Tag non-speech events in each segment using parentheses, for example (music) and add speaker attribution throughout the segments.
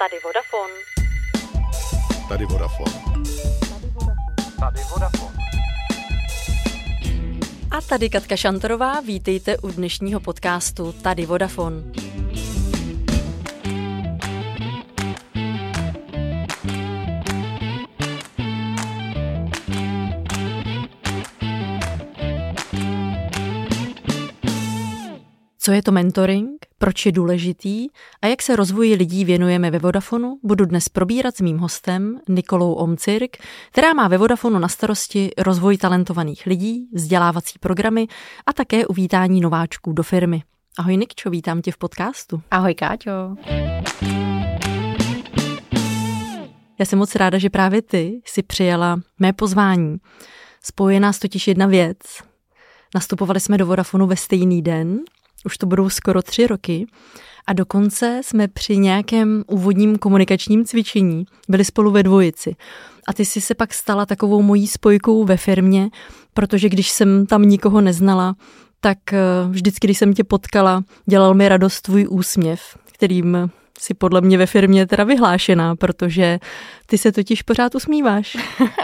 Speaker 1: Tady Vodafone.
Speaker 2: Tady Vodafone.
Speaker 3: Tady Vodafone.
Speaker 1: A tady Katka Šantorová, vítejte u dnešního podcastu Tady Vodafone. Co je to mentoring, proč je důležitý a jak se rozvoji lidí věnujeme ve Vodafonu, budu dnes probírat s mým hostem Nikolou Omcirk, která má ve Vodafonu na starosti rozvoj talentovaných lidí, vzdělávací programy a také uvítání nováčků do firmy. Ahoj Nikčo, vítám tě v podcastu.
Speaker 4: Ahoj Káťo.
Speaker 1: Já jsem moc ráda, že právě ty si přijala mé pozvání. Spojuje nás totiž jedna věc. Nastupovali jsme do Vodafonu ve stejný den už to budou skoro tři roky. A dokonce jsme při nějakém úvodním komunikačním cvičení byli spolu ve dvojici. A ty jsi se pak stala takovou mojí spojkou ve firmě, protože když jsem tam nikoho neznala, tak eh, vždycky, když jsem tě potkala, dělal mi radost tvůj úsměv, kterým si podle mě ve firmě teda vyhlášená, protože ty se totiž pořád usmíváš.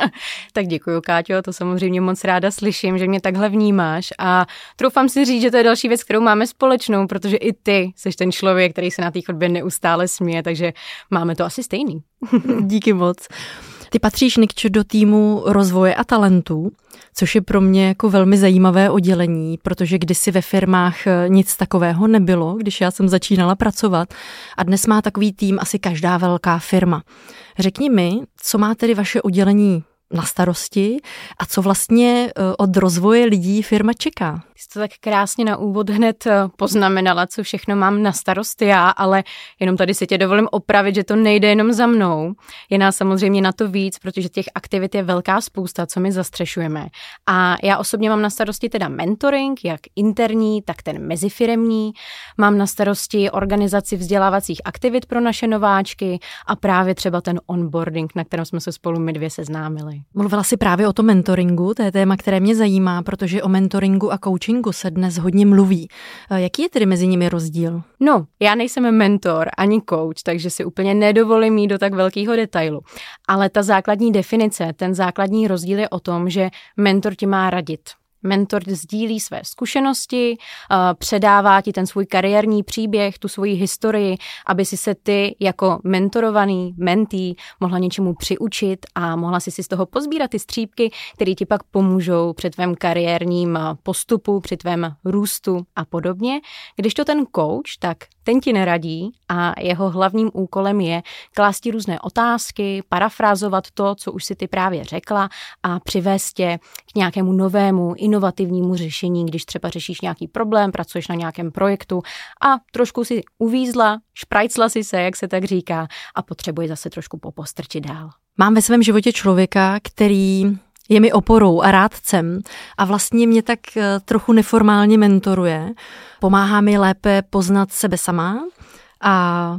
Speaker 1: (laughs)
Speaker 4: tak děkuji, Káťo, to samozřejmě moc ráda slyším, že mě takhle vnímáš a troufám si říct, že to je další věc, kterou máme společnou, protože i ty jsi ten člověk, který se na té chodbě neustále směje, takže máme to asi stejný. (laughs)
Speaker 1: Díky moc. Ty patříš, Nikčo, do týmu rozvoje a talentů, což je pro mě jako velmi zajímavé oddělení, protože kdysi ve firmách eh, nic takového nebylo, když já jsem začínala pracovat a dnes má takový tým asi každá velká firma. Řekni mi, co má tedy vaše oddělení na starosti a co vlastně eh, od rozvoje lidí firma čeká.
Speaker 4: Jsi to tak krásně na úvod hned eh, poznamenala, co všechno mám na starosti já, ale jenom tady si tě dovolím opravit, že to nejde jenom za mnou. Je nás samozřejmě na to víc, protože těch aktivit je velká spousta, co my zastřešujeme. A já osobně mám na starosti teda mentoring, jak interní, tak ten mezifiremní. Mám na starosti organizaci vzdělávacích aktivit pro naše nováčky a právě třeba ten onboarding, na kterém jsme se spolu my dvě seznámili.
Speaker 1: Mluvila si právě o tom mentoringu, to je téma, které mě zajímá, protože o mentoringu a coachingu coachingu se dnes hodně mluví. Eh, jaký je tedy mezi nimi rozdíl?
Speaker 4: No, já nejsem mentor ani coach, takže si úplně nedovolím jít do tak velkého detailu. Ale ta základní definice, ten základní rozdíl je o tom, že mentor ti má radit. Mentor sdílí své zkušenosti, předává ti ten svůj kariérní příběh, tu svoji historii, aby si se ty jako mentorovaný mentý mohla něčemu přiučit a mohla si si z toho pozbírat ty střípky, které ti pak pomůžou při tvém kariérním postupu, při tvém růstu a podobně. Když to ten coach, tak ten ti neradí a jeho hlavním úkolem je klást ti různé otázky, parafrázovat to, co už si ty právě řekla a přivést tě k nějakému novému, inovativnímu řešení, když třeba řešíš nějaký problém, pracuješ na nějakém projektu a trošku si uvízla, šprajcla si se, jak se tak říká, a potřebuje zase trošku popostrčit dál.
Speaker 1: Mám ve svém životě člověka, který je mi oporou a rádcem a vlastně mě tak eh, trochu neformálně mentoruje. Pomáhá mi lépe poznat sebe sama a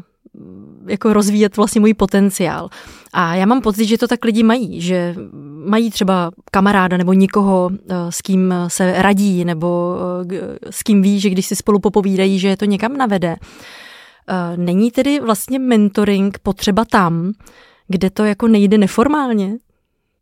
Speaker 1: jako rozvíjet vlastně můj potenciál. A já mám pocit, že to tak lidi mají, že mají třeba kamaráda nebo někoho, eh, s kým se radí, nebo eh, s kým ví, že když si spolu popovídají, že je to někam navede. Není tedy vlastně mentoring potřeba tam, kde to jako nejde neformálně?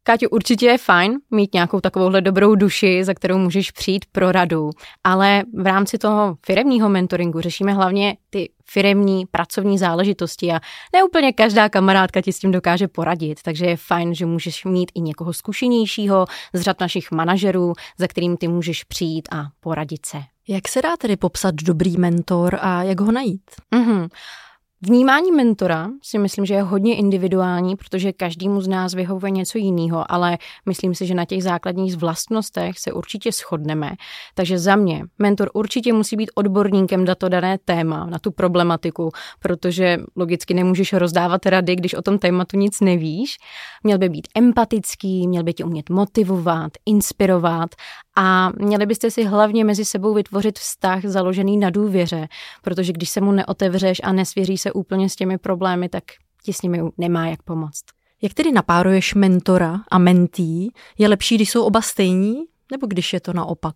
Speaker 4: Káťu, určitě je fajn mít nějakou takovouhle dobrou duši, za kterou můžeš přijít pro radu, ale v rámci toho firemního mentoringu řešíme hlavně ty firemní pracovní záležitosti a ne úplně každá kamarádka ti s tím dokáže poradit, takže je fajn, že můžeš mít i někoho zkušenějšího z řad našich manažerů, za kterým ty můžeš přijít a poradit se.
Speaker 1: Jak se dá tedy popsat dobrý mentor a jak ho najít?
Speaker 4: Mm-hmm. Vnímání mentora si myslím, že je hodně individuální, protože každému z nás vyhovuje něco jiného, ale myslím si, že na těch základních vlastnostech se určitě shodneme. Takže za mě mentor určitě musí být odborníkem na to dané téma, na tu problematiku, protože logicky nemůžeš rozdávat rady, když o tom tématu nic nevíš. Měl by být empatický, měl by tě umět motivovat, inspirovat a měli byste si hlavně mezi sebou vytvořit vztah založený na důvěře, protože když se mu neotevřeš a nesvěří se úplně s těmi problémy, tak ti s nimi nemá jak pomoct.
Speaker 1: Jak tedy napáruješ mentora a mentý? Je lepší, když jsou oba stejní, nebo když je to naopak?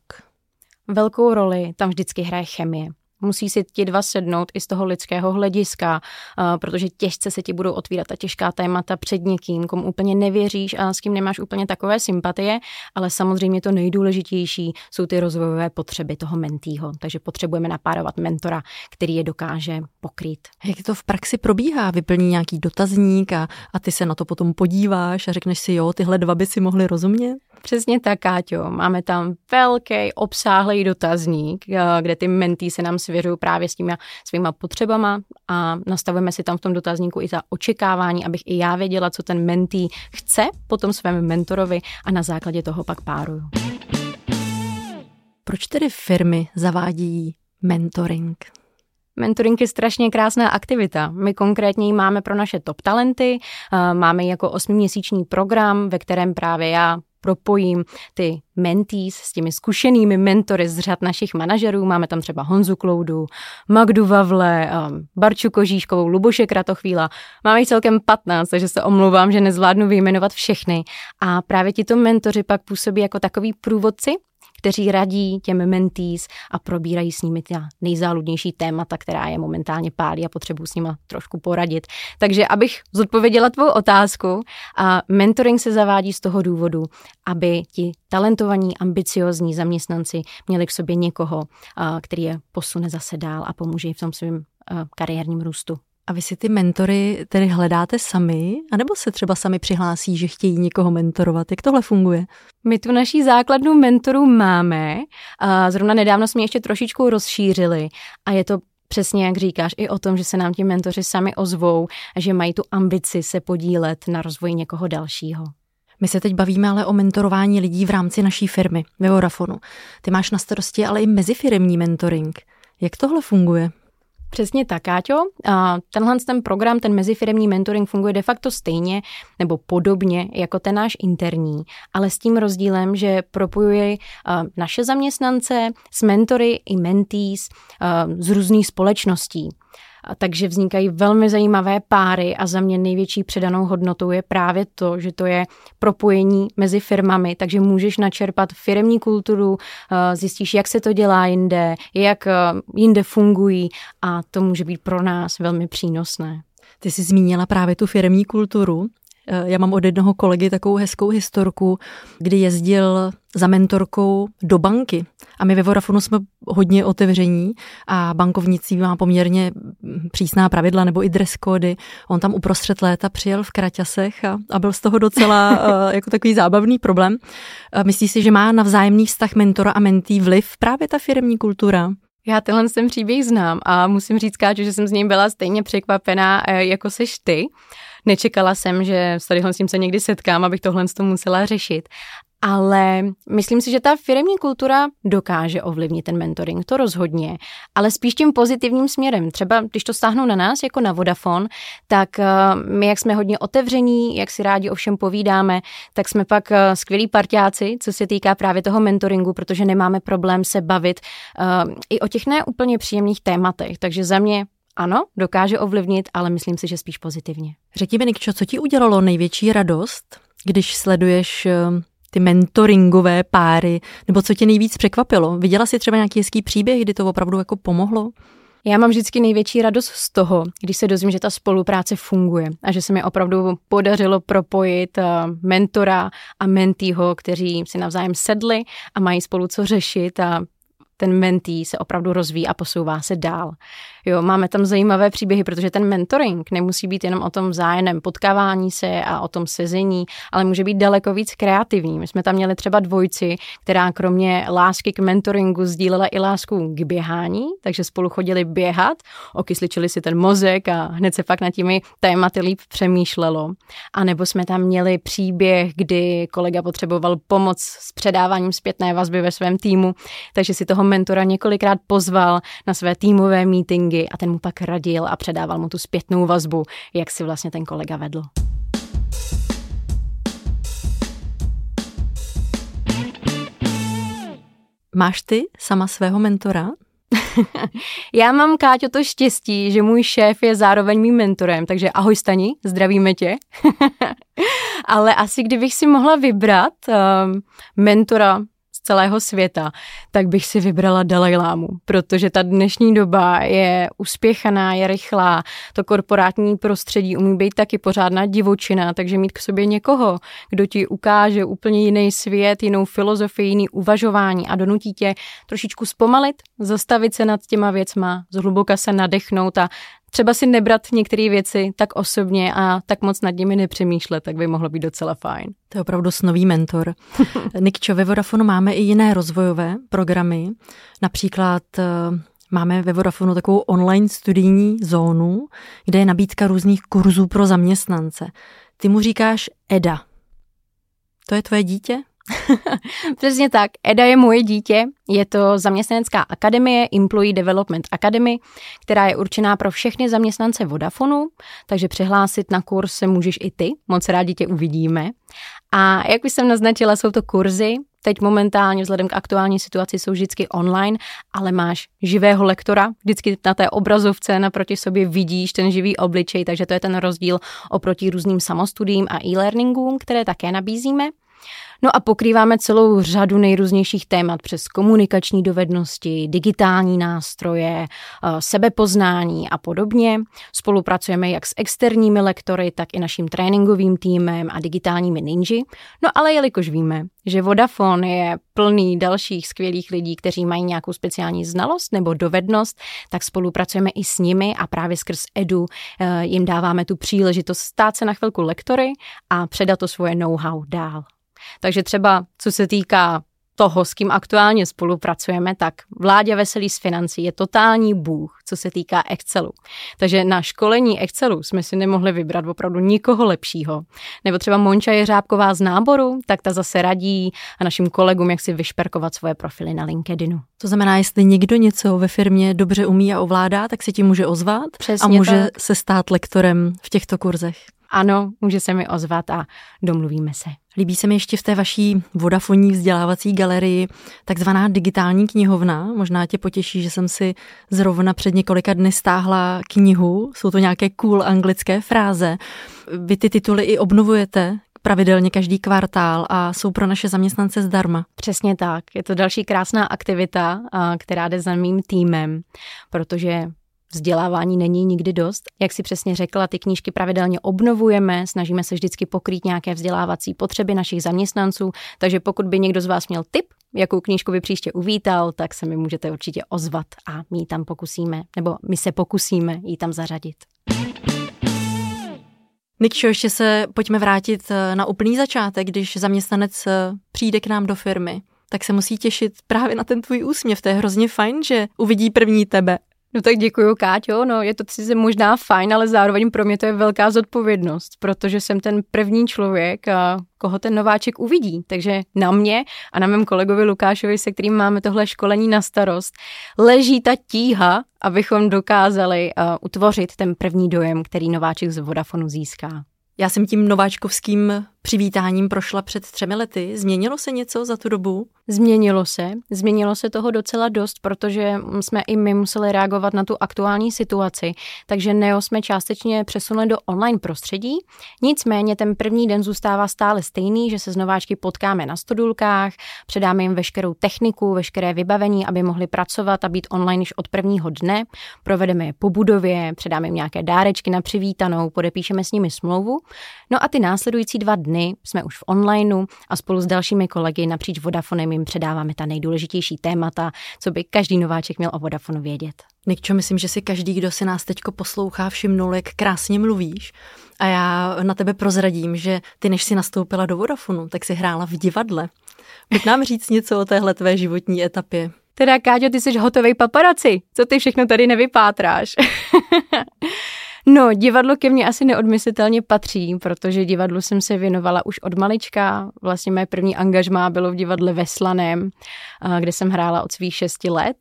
Speaker 4: Velkou roli tam vždycky hraje chemie. Musí si ti dva sednout i z toho lidského hlediska, uh, protože těžce se ti budou otvírat ta těžká témata před někým, komu úplně nevěříš a s kým nemáš úplně takové sympatie, ale samozřejmě to nejdůležitější jsou ty rozvojové potřeby toho mentího. Takže potřebujeme napárovat mentora, který je dokáže pokrýt.
Speaker 1: Jak to v praxi probíhá? Vyplní nějaký dotazník a, a ty se na to potom podíváš a řekneš si, jo, tyhle dva by si mohli rozumět?
Speaker 4: Přesně tak, Káťo. Máme tam velký, obsáhlý dotazník, eh, kde ty mentý se nám svěřují právě s těma svýma potřebama a nastavujeme si tam v tom dotazníku i za očekávání, abych i já věděla, co ten mentý chce po tom svém mentorovi a na základě toho pak páruju.
Speaker 1: Proč tedy firmy zavádí mentoring?
Speaker 4: Mentoring je strašně krásná aktivita. My konkrétně ji máme pro naše top talenty, eh, máme ji jako osmiměsíční program, ve kterém právě já propojím ty mentees s těmi zkušenými mentory z řad našich manažerů. Máme tam třeba Honzu Kloudu, Magdu Vavle, um, Barču Kožíškovou, Luboše Kratochvíla. Máme jich celkem 15, takže se omlouvám, že nezvládnu vyjmenovat všechny. A právě tito mentoři pak působí jako takový průvodci kteří radí těm mentees a probírají s nimi ta nejzáludnější témata, která je momentálně pálí a potřebuji s nimi trošku poradit. Takže abych zodpověděla tvou otázku, a mentoring se zavádí z toho důvodu, aby ti talentovaní, ambiciozní zaměstnanci měli k sobě někoho, který je posune zase dál a pomůže jim v tom svém kariérním růstu.
Speaker 1: A vy si ty mentory tedy hledáte sami, anebo se třeba sami přihlásí, že chtějí někoho mentorovat? Jak tohle funguje?
Speaker 4: My tu naší základnu mentorů máme. A zrovna nedávno jsme ještě trošičku rozšířili a je to přesně jak říkáš, i o tom, že se nám ti mentoři sami ozvou a že mají tu ambici se podílet na rozvoji někoho dalšího.
Speaker 1: My se teď bavíme ale o mentorování lidí v rámci naší firmy, ve Vodafonu. Ty máš na starosti ale i mezifiremní mentoring. Jak tohle funguje?
Speaker 4: Přesně tak, Káťo. Tenhle ten program, ten mezifiremní mentoring funguje de facto stejně nebo podobně jako ten náš interní, ale s tím rozdílem, že propojuje naše zaměstnance s mentory i mentees z různých společností. Takže vznikají velmi zajímavé páry a za mě největší předanou hodnotou je právě to, že to je propojení mezi firmami, takže můžeš načerpat firmní kulturu, eh, zjistíš, jak se to dělá jinde, jak eh, jinde fungují a to může být pro nás velmi přínosné.
Speaker 1: Ty jsi zmínila právě tu firmní kulturu. Eh, já mám od jednoho kolegy takovou hezkou historku, kdy jezdil za mentorkou do banky. A my ve Vodafonu jsme hodně otevření a bankovnictví má poměrně přísná pravidla nebo i dress kódy. On tam uprostřed léta přijel v kraťasech a, a byl z toho docela uh, (laughs) jako takový zábavný problém. Myslíš si, že má na vzájemný vztah mentora a mentý vliv právě ta firmní kultura?
Speaker 4: Já tenhle ten příběh znám a musím říct, Káču, že jsem z něj byla stejně překvapená, jako seš ty. Nečekala jsem, že s tadyhle s tím se někdy setkám, abych tohle to musela řešit. Ale myslím si, že ta firmní kultura dokáže ovlivnit ten mentoring, to rozhodně, ale spíš tím pozitivním směrem. Třeba když to stáhnou na nás, jako na Vodafone, tak uh, my, jak jsme hodně otevření, jak si rádi o všem povídáme, tak jsme pak uh, skvělí partiáci, co se týká právě toho mentoringu, protože nemáme problém se bavit uh, i o těch neúplně příjemných tématech. Takže za mě ano, dokáže ovlivnit, ale myslím si, že spíš pozitivně.
Speaker 1: Řekni mi, Nikčo, co ti udělalo největší radost, když sleduješ ty mentoringové páry, nebo co tě nejvíc překvapilo? Viděla jsi třeba nějaký hezký příběh, kdy to opravdu jako pomohlo?
Speaker 4: Já mám vždycky největší radost z toho, když se dozvím, že ta spolupráce funguje a že se mi opravdu podařilo propojit eh, mentora a mentýho, kteří si navzájem sedli a mají spolu co řešit a ten mentý se opravdu rozvíjí a posouvá se dál. Jo, máme tam zajímavé příběhy, protože ten mentoring nemusí být jenom o tom vzájemném potkávání se a o tom sezení, ale může být daleko víc kreativní. My jsme tam měli třeba dvojci, která kromě lásky k mentoringu sdílela i lásku k běhání, takže spolu chodili běhat, okysličili si ten mozek a hned se pak nad těmi tématy líp přemýšlelo. A nebo jsme tam měli příběh, kdy kolega potřeboval pomoc s předáváním zpětné vazby ve svém týmu, takže si toho mentora několikrát pozval na své týmové meetingy a ten mu pak radil a předával mu tu zpětnou vazbu, jak si vlastně ten kolega vedl.
Speaker 1: Máš ty sama svého mentora? (laughs)
Speaker 4: Já mám, Káťo, to štěstí, že můj šéf je zároveň mým mentorem, takže ahoj Stani, zdravíme tě. (laughs) Ale asi kdybych si mohla vybrat um, mentora celého světa, tak bych si vybrala Dalajlámu, protože ta dnešní doba je uspěchaná, je rychlá, to korporátní prostředí umí být taky pořádná divočina, takže mít k sobě někoho, kdo ti ukáže úplně jiný svět, jinou filozofii, jiný uvažování a donutí tě trošičku zpomalit, zastavit se nad těma věcma, zhluboka se nadechnout a třeba si nebrat některé věci tak osobně a tak moc nad nimi nepřemýšlet, tak by mohlo být docela fajn.
Speaker 1: To je opravdu snový mentor. (laughs) Nikčo, ve Vodafonu máme i jiné rozvojové programy. Například eh, máme ve Vodafonu takovou online studijní zónu, kde je nabídka různých kurzů pro zaměstnance. Ty mu říkáš EDA. To je tvoje dítě? (laughs)
Speaker 4: Přesně tak. EDA je moje dítě, je to zaměstnanecká akademie, Employee Development Academy, která je určená pro všechny zaměstnance Vodafonu, takže přihlásit na kurz se můžeš i ty, moc rádi tě uvidíme. A jak už jsem naznačila, jsou to kurzy, teď momentálně vzhledem k aktuální situaci jsou vždycky online, ale máš živého lektora, vždycky na té obrazovce naproti sobě vidíš ten živý obličej, takže to je ten rozdíl oproti různým samostudím a e-learningům, které také nabízíme. No a pokrýváme celou řadu nejrůznějších témat přes komunikační dovednosti, digitální nástroje, eh, sebepoznání a podobně. Spolupracujeme jak s externími lektory, tak i naším tréninkovým týmem a digitálními ninji. No ale jelikož víme, že Vodafone je plný dalších skvělých lidí, kteří mají nějakou speciální znalost nebo dovednost, tak spolupracujeme i s nimi a právě skrz Edu eh, jim dáváme tu příležitost stát se na chvilku lektory a předat to svoje know-how dál. Takže třeba co se týká toho, s kým aktuálně spolupracujeme, tak Vládě Veselý z financí je totální bůh, co se týká Excelu. Takže na školení Excelu jsme si nemohli vybrat opravdu nikoho lepšího. Nebo třeba Monča Jeřábková z náboru, tak ta zase radí a našim kolegům, jak si vyšperkovat svoje profily na LinkedInu.
Speaker 1: To znamená, jestli někdo něco ve firmě dobře umí a ovládá, tak se ti může ozvat
Speaker 4: Přesně
Speaker 1: a může
Speaker 4: tak.
Speaker 1: se stát lektorem v těchto kurzech.
Speaker 4: Ano, může se mi ozvat a domluvíme se.
Speaker 1: Líbí se mi ještě v té vaší vodafonní vzdělávací galerii takzvaná digitální knihovna. Možná tě potěší, že jsem si zrovna před několika dny stáhla knihu. Jsou to nějaké cool anglické fráze. Vy ty tituly i obnovujete pravidelně každý kvartál a jsou pro naše zaměstnance zdarma.
Speaker 4: Přesně tak. Je to další krásná aktivita, která jde za mým týmem, protože Vzdělávání není nikdy dost. Jak si přesně řekla, ty knížky pravidelně obnovujeme, snažíme se vždycky pokrýt nějaké vzdělávací potřeby našich zaměstnanců, takže pokud by někdo z vás měl tip, jakou knížku by příště uvítal, tak se mi můžete určitě ozvat a my ji tam pokusíme, nebo my se pokusíme ji tam zařadit.
Speaker 1: Nikčo, ještě se pojďme vrátit eh, na úplný začátek, když zaměstnanec eh, přijde k nám do firmy tak se musí těšit právě na ten tvůj úsměv. To je hrozně fajn, že uvidí první tebe.
Speaker 4: No tak děkuju, Káťo. No, je to sice možná fajn, ale zároveň pro mě to je velká zodpovědnost, protože jsem ten první člověk, koho ten nováček uvidí. Takže na mě a na mém kolegovi Lukášovi, se kterým máme tohle školení na starost, leží ta tíha, abychom dokázali utvořit ten první dojem, který nováček z Vodafonu získá.
Speaker 1: Já jsem tím nováčkovským přivítáním prošla před třemi lety. Změnilo se něco za tu dobu?
Speaker 4: Změnilo se. Změnilo se toho docela dost, protože jsme i my museli reagovat na tu aktuální situaci. Takže Neo jsme částečně přesunuli do online prostředí. Nicméně ten první den zůstává stále stejný, že se s nováčky potkáme na stodulkách, předáme jim veškerou techniku, veškeré vybavení, aby mohli pracovat a být online již od prvního dne. Provedeme je po budově, předáme jim nějaké dárečky na přivítanou, podepíšeme s nimi smlouvu. No a ty následující dva dny jsme už v onlineu a spolu s dalšími kolegy napříč Vodafonem jim předáváme ta nejdůležitější témata, co by každý nováček měl o Vodafonu vědět.
Speaker 1: Nikčo, myslím, že si každý, kdo si nás teďko poslouchá, všimnul, jak krásně mluvíš. A já na tebe prozradím, že ty, než si nastoupila do Vodafonu, tak si hrála v divadle. Pojď nám říct něco o téhle tvé životní etapě.
Speaker 4: Teda, Káťo, ty jsi hotový paparaci. Co ty všechno tady nevypátráš? (laughs) No, divadlo ke mně asi neodmyslitelně patří, protože divadlu jsem se věnovala už od malička. Vlastně moje první angažmá bylo v divadle ve Slaném, kde jsem hrála od svých šesti let.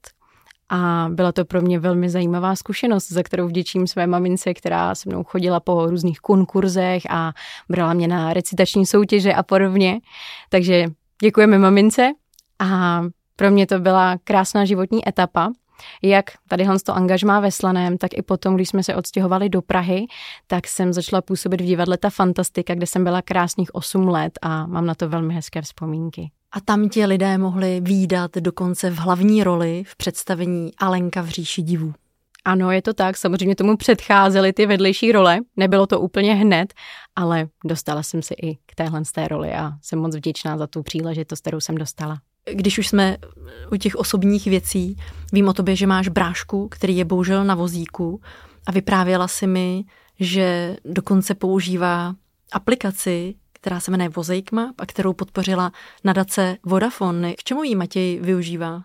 Speaker 4: A byla to pro mě velmi zajímavá zkušenost, za kterou vděčím své mamince, která se mnou chodila po různých konkurzech a brala mě na recitační soutěže a podobně. Takže děkujeme mamince a pro mě to byla krásná životní etapa jak tady to angažmá ve Slaném, tak i potom, když jsme se odstěhovali do Prahy, tak jsem začala působit v divadle Ta Fantastika, kde jsem byla krásných 8 let a mám na to velmi hezké vzpomínky.
Speaker 1: A tam tě lidé mohli výdat dokonce v hlavní roli v představení Alenka v říši divů.
Speaker 4: Ano, je to tak, samozřejmě tomu předcházely ty vedlejší role, nebylo to úplně hned, ale dostala jsem si i k téhle z té roli a jsem moc vděčná za tu příležitost, kterou jsem dostala.
Speaker 1: Když už jsme u těch osobních věcí, vím o tobě, že máš brášku, který je bohužel na vozíku a vyprávěla si mi, že dokonce používá aplikaci, která se jmenuje Vozejkma a kterou podpořila nadace Vodafone. K čemu ji Matěj využívá?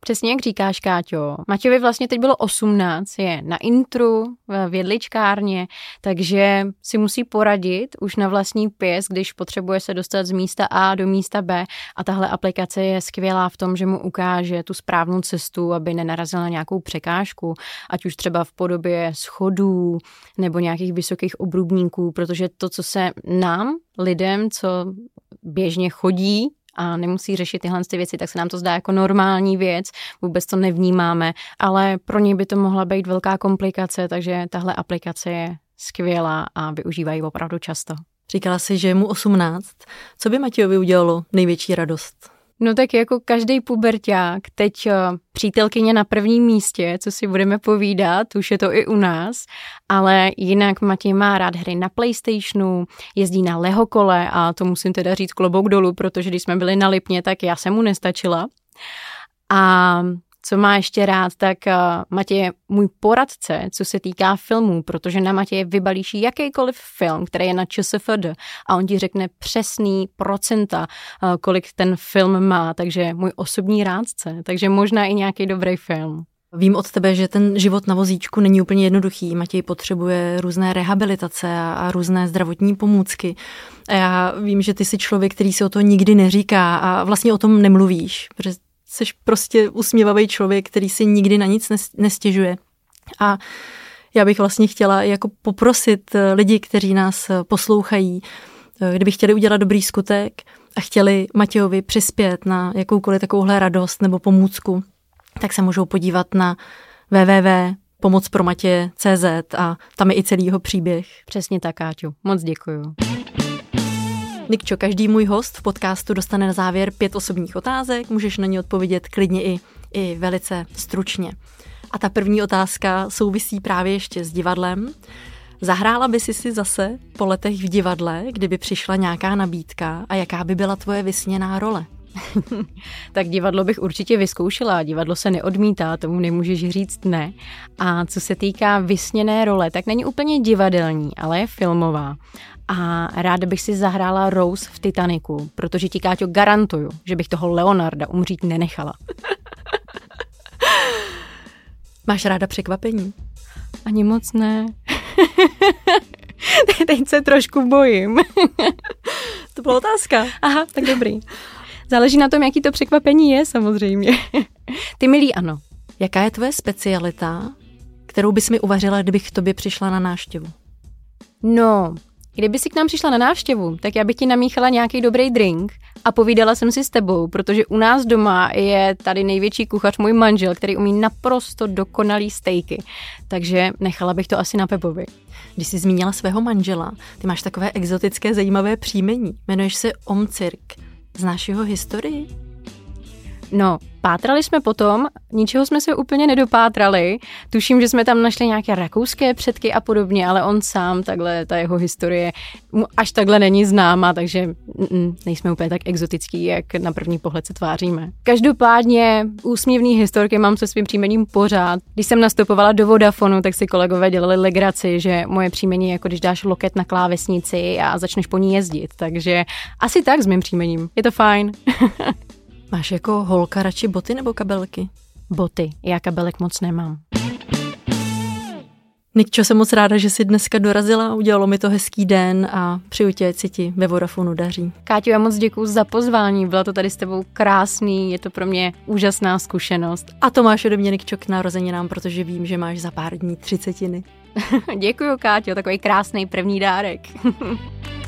Speaker 4: Přesně jak říkáš, Káťo. Maťovi vlastně teď bylo 18, je na intru, v jedličkárně, takže si musí poradit už na vlastní pěs, když potřebuje se dostat z místa A do místa B a tahle aplikace je skvělá v tom, že mu ukáže tu správnou cestu, aby nenarazil na nějakou překážku, ať už třeba v podobě schodů nebo nějakých vysokých obrubníků, protože to, co se nám, lidem, co běžně chodí a nemusí řešit tyhle ty věci, tak se nám to zdá jako normální věc, vůbec to nevnímáme, ale pro ně by to mohla být velká komplikace, takže tahle aplikace je skvělá a využívají opravdu často.
Speaker 1: Říkala si, že je mu 18. Co by Matějovi udělalo největší radost?
Speaker 4: No tak jako každý puberták, teď uh, přítelkyně na prvním místě, co si budeme povídat, už je to i u nás, ale jinak Matěj má rád hry na Playstationu, jezdí na lehokole a to musím teda říct klobouk dolů, protože když jsme byli na Lipně, tak já jsem mu nestačila. A co má ještě rád, tak uh, Matěj je můj poradce, co se týká filmů, protože na Matěje vybalíš jakýkoliv film, který je na ČSFD a on ti řekne přesný procenta, uh, kolik ten film má, takže můj osobní rádce, takže možná i nějaký dobrý film.
Speaker 1: Vím od tebe, že ten život na vozíčku není úplně jednoduchý. Matěj potřebuje různé rehabilitace a, a různé zdravotní pomůcky. A já vím, že ty jsi člověk, který si o to nikdy neříká a vlastně o tom nemluvíš, protože jsi prostě usměvavý člověk, který si nikdy na nic nestěžuje. A já bych vlastně chtěla jako poprosit eh, lidi, kteří nás eh, poslouchají, eh, kdyby chtěli udělat dobrý skutek a chtěli Matějovi přispět na jakoukoliv takovouhle radost nebo pomůcku, tak se můžou podívat na www.pomocpromatěje.cz a tam je i celý jeho příběh.
Speaker 4: Přesně tak, Káťu. Moc děkuju.
Speaker 1: Nikčo, každý můj host v podcastu dostane na závěr pět osobních otázek, můžeš na ně odpovědět klidně i, i velice stručně. A ta první otázka souvisí právě ještě s divadlem. Zahrála by si si zase po letech v divadle, kdyby přišla nějaká nabídka a jaká by byla tvoje vysněná role? (laughs)
Speaker 4: tak divadlo bych určitě vyzkoušela. Divadlo se neodmítá, tomu nemůžeš říct ne. A co se týká vysněné role, tak není úplně divadelní, ale je filmová a ráda bych si zahrála Rose v Titaniku, protože ti, Káťo, garantuju, že bych toho Leonarda umřít nenechala. (laughs)
Speaker 1: Máš ráda překvapení?
Speaker 4: Ani moc ne. (laughs) Teď se trošku bojím. (laughs)
Speaker 1: to byla otázka.
Speaker 4: Aha, tak dobrý. Záleží na tom, jaký to překvapení je, samozřejmě. Ty milí, ano.
Speaker 1: Jaká je tvoje specialita, kterou bys mi uvařila, kdybych k tobě přišla na náštěvu?
Speaker 4: No, Kdyby si k nám přišla na návštěvu, tak já bych ti namíchala nějaký dobrý drink a povídala jsem si s tebou, protože u nás doma je tady největší kuchař můj manžel, který umí naprosto dokonalý stejky. Takže nechala bych to asi na Pepovi.
Speaker 1: Když jsi zmínila svého manžela, ty máš takové exotické zajímavé příjmení. Jmenuješ se Omcirk. Znáš jeho historii?
Speaker 4: No, pátrali jsme potom, ničeho jsme se úplně nedopátrali. Tuším, že jsme tam našli nějaké rakouské předky a podobně, ale on sám, takhle, ta jeho historie až takhle není známa, takže nejsme úplně tak exotický, jak na první pohled se tváříme. Každopádně úsměvný historky mám se svým příjmením pořád. Když jsem nastupovala do Vodafonu, tak si kolegové dělali legraci, že moje příjmení je jako když dáš loket na klávesnici a začneš po ní jezdit. Takže asi tak s mým příjmením. Je to fajn. (laughs)
Speaker 1: Máš jako holka radši boty nebo kabelky?
Speaker 4: Boty. Já kabelek moc nemám.
Speaker 1: Nikčo, jsem moc ráda, že jsi dneska dorazila, udělalo mi to hezký den a přeju tě, ať ti ve Vodafonu daří.
Speaker 4: Káťo, já moc děkuji za pozvání, bylo to tady s tebou krásný, je to pro mě úžasná zkušenost.
Speaker 1: A to máš ode mě, Nikčo, k narozeninám, protože vím, že máš za pár dní třicetiny. (laughs)
Speaker 4: děkuji, Káťo, takový krásný první dárek. (laughs)